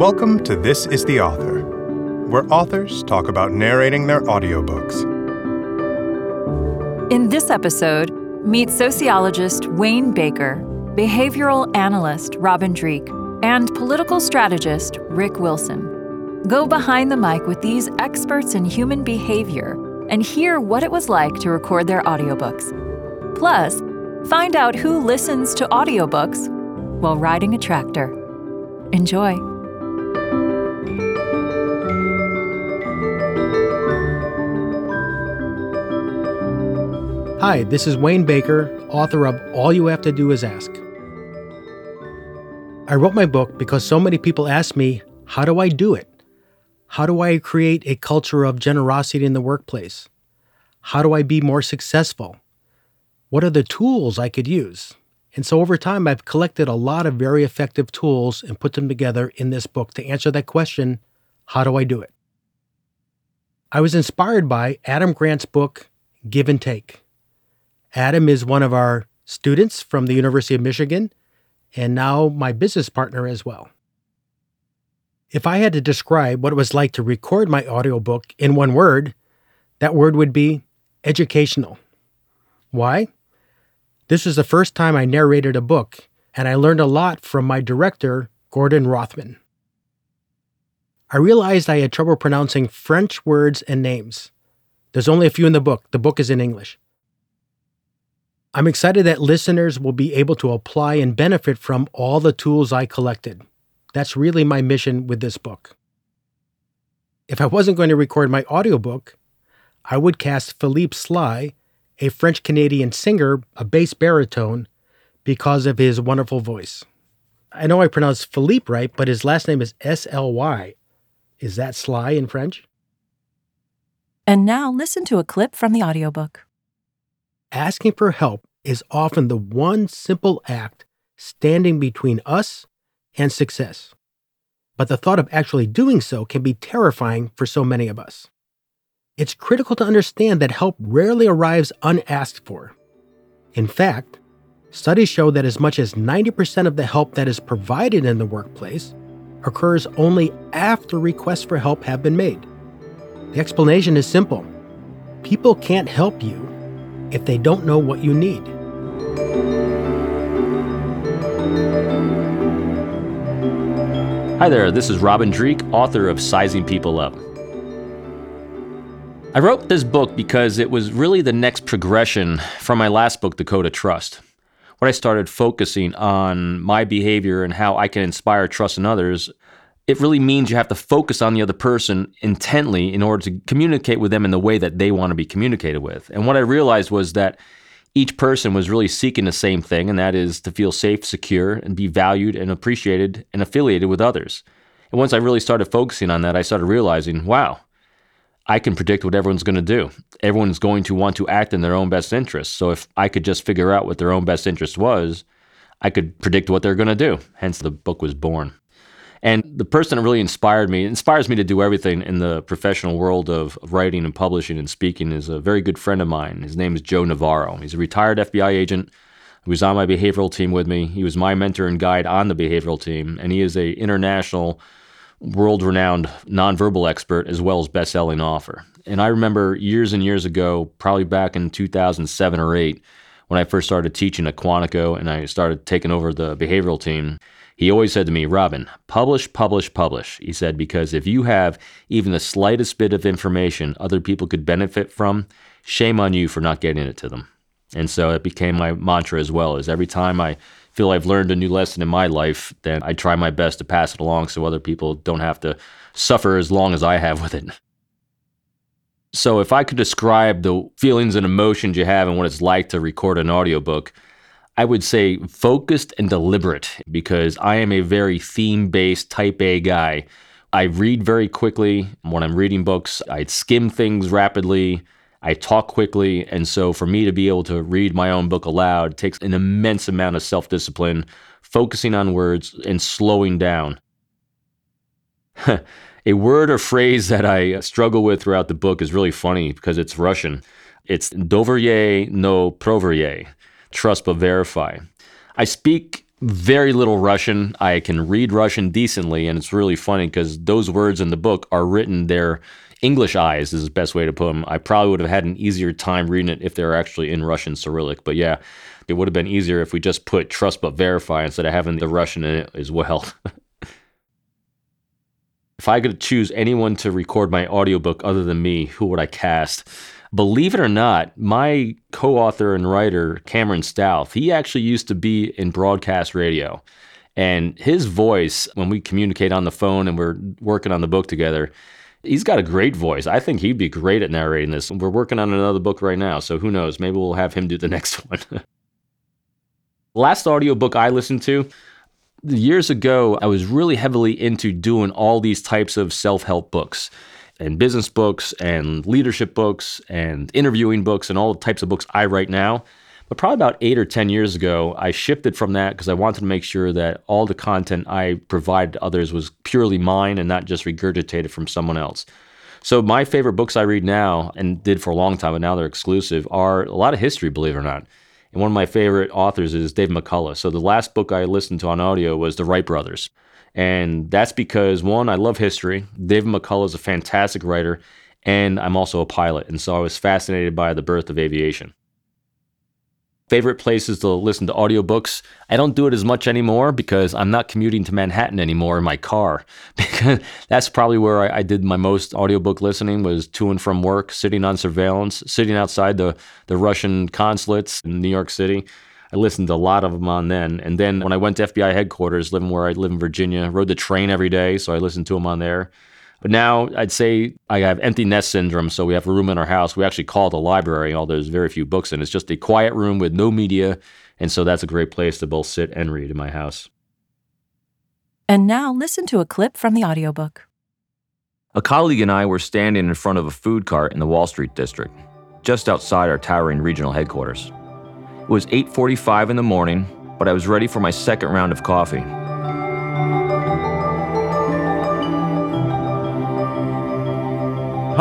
Welcome to This is the Author, where authors talk about narrating their audiobooks. In this episode, meet sociologist Wayne Baker, behavioral analyst Robin Dreeke, and political strategist Rick Wilson. Go behind the mic with these experts in human behavior and hear what it was like to record their audiobooks. Plus, find out who listens to audiobooks while riding a tractor. Enjoy. Hi, this is Wayne Baker, author of All You Have to Do Is Ask. I wrote my book because so many people ask me, How do I do it? How do I create a culture of generosity in the workplace? How do I be more successful? What are the tools I could use? And so over time, I've collected a lot of very effective tools and put them together in this book to answer that question How do I do it? I was inspired by Adam Grant's book, Give and Take. Adam is one of our students from the University of Michigan and now my business partner as well. If I had to describe what it was like to record my audiobook in one word, that word would be educational. Why? This was the first time I narrated a book, and I learned a lot from my director, Gordon Rothman. I realized I had trouble pronouncing French words and names. There's only a few in the book. The book is in English. I'm excited that listeners will be able to apply and benefit from all the tools I collected. That's really my mission with this book. If I wasn't going to record my audiobook, I would cast Philippe Sly, a French Canadian singer, a bass baritone, because of his wonderful voice. I know I pronounced Philippe right, but his last name is S L Y. Is that Sly in French? And now listen to a clip from the audiobook. Asking for help is often the one simple act standing between us and success. But the thought of actually doing so can be terrifying for so many of us. It's critical to understand that help rarely arrives unasked for. In fact, studies show that as much as 90% of the help that is provided in the workplace occurs only after requests for help have been made. The explanation is simple people can't help you if they don't know what you need. Hi there, this is Robin Dreeke, author of Sizing People Up. I wrote this book because it was really the next progression from my last book, The Code of Trust. When I started focusing on my behavior and how I can inspire trust in others, it really means you have to focus on the other person intently in order to communicate with them in the way that they want to be communicated with. And what I realized was that each person was really seeking the same thing, and that is to feel safe, secure, and be valued and appreciated and affiliated with others. And once I really started focusing on that, I started realizing, wow, I can predict what everyone's going to do. Everyone's going to want to act in their own best interest. So if I could just figure out what their own best interest was, I could predict what they're going to do. Hence, the book was born. And the person that really inspired me, inspires me to do everything in the professional world of writing and publishing and speaking, is a very good friend of mine. His name is Joe Navarro. He's a retired FBI agent who was on my behavioral team with me. He was my mentor and guide on the behavioral team, and he is a international, world-renowned nonverbal expert as well as best-selling author. And I remember years and years ago, probably back in 2007 or 8, when I first started teaching at Quantico and I started taking over the behavioral team he always said to me, Robin, publish, publish, publish. He said, because if you have even the slightest bit of information other people could benefit from, shame on you for not getting it to them. And so it became my mantra as well, is every time I feel I've learned a new lesson in my life, then I try my best to pass it along so other people don't have to suffer as long as I have with it. So if I could describe the feelings and emotions you have and what it's like to record an audiobook, I would say focused and deliberate because I am a very theme based type A guy. I read very quickly. When I'm reading books, I skim things rapidly. I talk quickly. And so for me to be able to read my own book aloud takes an immense amount of self discipline, focusing on words and slowing down. a word or phrase that I struggle with throughout the book is really funny because it's Russian. It's doverye no proverye trust but verify. I speak very little Russian. I can read Russian decently, and it's really funny because those words in the book are written there. English eyes is the best way to put them. I probably would have had an easier time reading it if they were actually in Russian Cyrillic. But yeah, it would have been easier if we just put trust but verify instead of having the Russian in it as well. if I could choose anyone to record my audiobook other than me, who would I cast? Believe it or not, my co author and writer, Cameron Stauth, he actually used to be in broadcast radio. And his voice, when we communicate on the phone and we're working on the book together, he's got a great voice. I think he'd be great at narrating this. We're working on another book right now, so who knows? Maybe we'll have him do the next one. Last audiobook I listened to, years ago, I was really heavily into doing all these types of self help books and business books and leadership books and interviewing books and all the types of books I write now. But probably about eight or 10 years ago, I shifted from that because I wanted to make sure that all the content I provide to others was purely mine and not just regurgitated from someone else. So, my favorite books I read now and did for a long time, but now they're exclusive, are a lot of history, believe it or not. And one of my favorite authors is Dave McCullough. So, the last book I listened to on audio was The Wright Brothers. And that's because, one, I love history. Dave McCullough is a fantastic writer, and I'm also a pilot. And so I was fascinated by the birth of aviation. Favorite places to listen to audiobooks. I don't do it as much anymore because I'm not commuting to Manhattan anymore in my car. Because that's probably where I, I did my most audiobook listening was to and from work, sitting on surveillance, sitting outside the, the Russian consulates in New York City. I listened to a lot of them on then. And then when I went to FBI headquarters, living where I live in Virginia, rode the train every day, so I listened to them on there. But now I'd say I have empty nest syndrome, so we have a room in our house. We actually call it a library, although there's very few books in. It's just a quiet room with no media, and so that's a great place to both sit and read in my house. And now listen to a clip from the audiobook. A colleague and I were standing in front of a food cart in the Wall Street district, just outside our towering regional headquarters. It was 8:45 in the morning, but I was ready for my second round of coffee.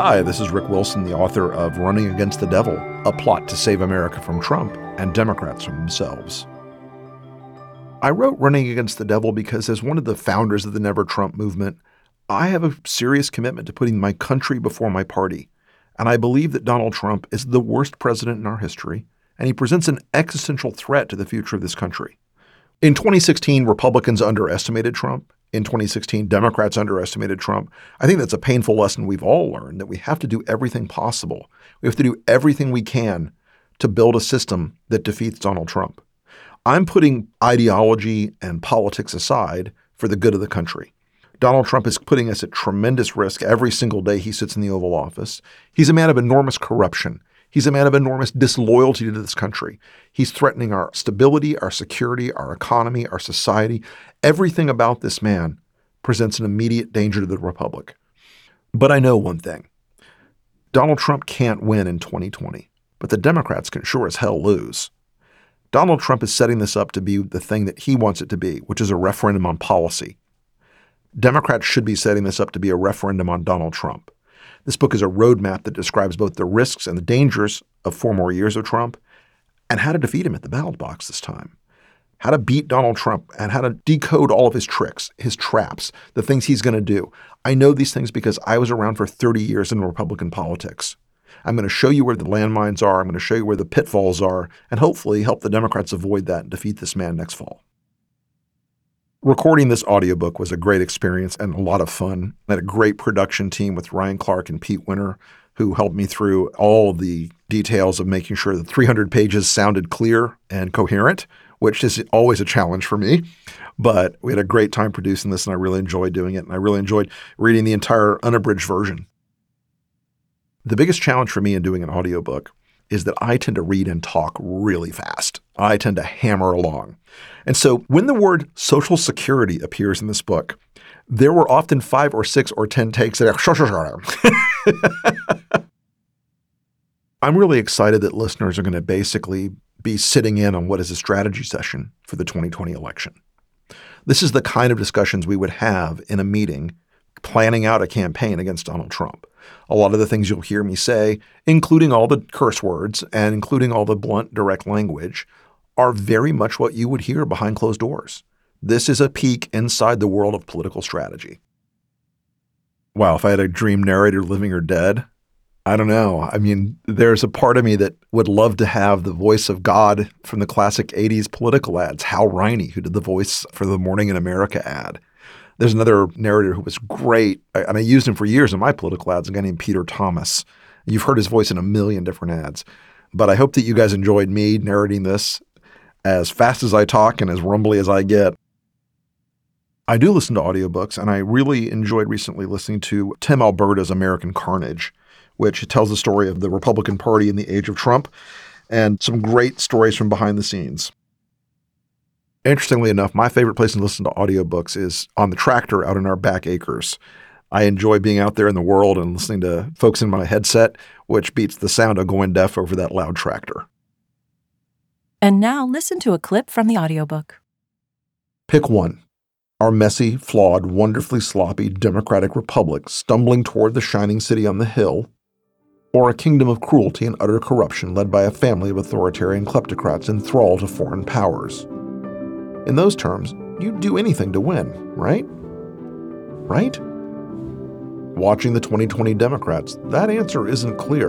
Hi, this is Rick Wilson, the author of Running Against the Devil, a plot to save America from Trump and Democrats from themselves. I wrote Running Against the Devil because, as one of the founders of the Never Trump movement, I have a serious commitment to putting my country before my party. And I believe that Donald Trump is the worst president in our history and he presents an existential threat to the future of this country. In 2016, Republicans underestimated Trump. In 2016, Democrats underestimated Trump. I think that's a painful lesson we've all learned that we have to do everything possible. We have to do everything we can to build a system that defeats Donald Trump. I'm putting ideology and politics aside for the good of the country. Donald Trump is putting us at tremendous risk every single day he sits in the Oval Office. He's a man of enormous corruption. He's a man of enormous disloyalty to this country. He's threatening our stability, our security, our economy, our society. Everything about this man presents an immediate danger to the Republic. But I know one thing Donald Trump can't win in 2020, but the Democrats can sure as hell lose. Donald Trump is setting this up to be the thing that he wants it to be, which is a referendum on policy. Democrats should be setting this up to be a referendum on Donald Trump. This book is a roadmap that describes both the risks and the dangers of four more years of Trump and how to defeat him at the ballot box this time. How to beat Donald Trump and how to decode all of his tricks, his traps, the things he's going to do. I know these things because I was around for 30 years in Republican politics. I'm going to show you where the landmines are. I'm going to show you where the pitfalls are, and hopefully help the Democrats avoid that and defeat this man next fall. Recording this audiobook was a great experience and a lot of fun. I had a great production team with Ryan Clark and Pete Winter, who helped me through all the details of making sure the 300 pages sounded clear and coherent, which is always a challenge for me. But we had a great time producing this, and I really enjoyed doing it. And I really enjoyed reading the entire unabridged version. The biggest challenge for me in doing an audiobook is that I tend to read and talk really fast. I tend to hammer along. And so when the word social security appears in this book, there were often five or six or 10 takes that are. I'm really excited that listeners are going to basically be sitting in on what is a strategy session for the 2020 election. This is the kind of discussions we would have in a meeting planning out a campaign against Donald Trump a lot of the things you'll hear me say, including all the curse words and including all the blunt, direct language, are very much what you would hear behind closed doors. This is a peek inside the world of political strategy. Wow, if I had a dream narrator living or dead, I don't know. I mean, there's a part of me that would love to have the voice of God from the classic 80s political ads, Hal Riney, who did the voice for the Morning in America ad. There's another narrator who was great, and I used him for years in my political ads, a guy named Peter Thomas. You've heard his voice in a million different ads. But I hope that you guys enjoyed me narrating this as fast as I talk and as rumbly as I get. I do listen to audiobooks, and I really enjoyed recently listening to Tim Alberta's American Carnage which tells the story of the Republican Party in the age of Trump and some great stories from behind the scenes. Interestingly enough, my favorite place to listen to audiobooks is on the tractor out in our back acres. I enjoy being out there in the world and listening to folks in my headset, which beats the sound of going deaf over that loud tractor. And now listen to a clip from the audiobook. Pick one. Our messy, flawed, wonderfully sloppy democratic republic stumbling toward the shining city on the hill or a kingdom of cruelty and utter corruption led by a family of authoritarian kleptocrats enthralled to foreign powers. In those terms, you'd do anything to win, right? Right? Watching the 2020 Democrats, that answer isn't clear.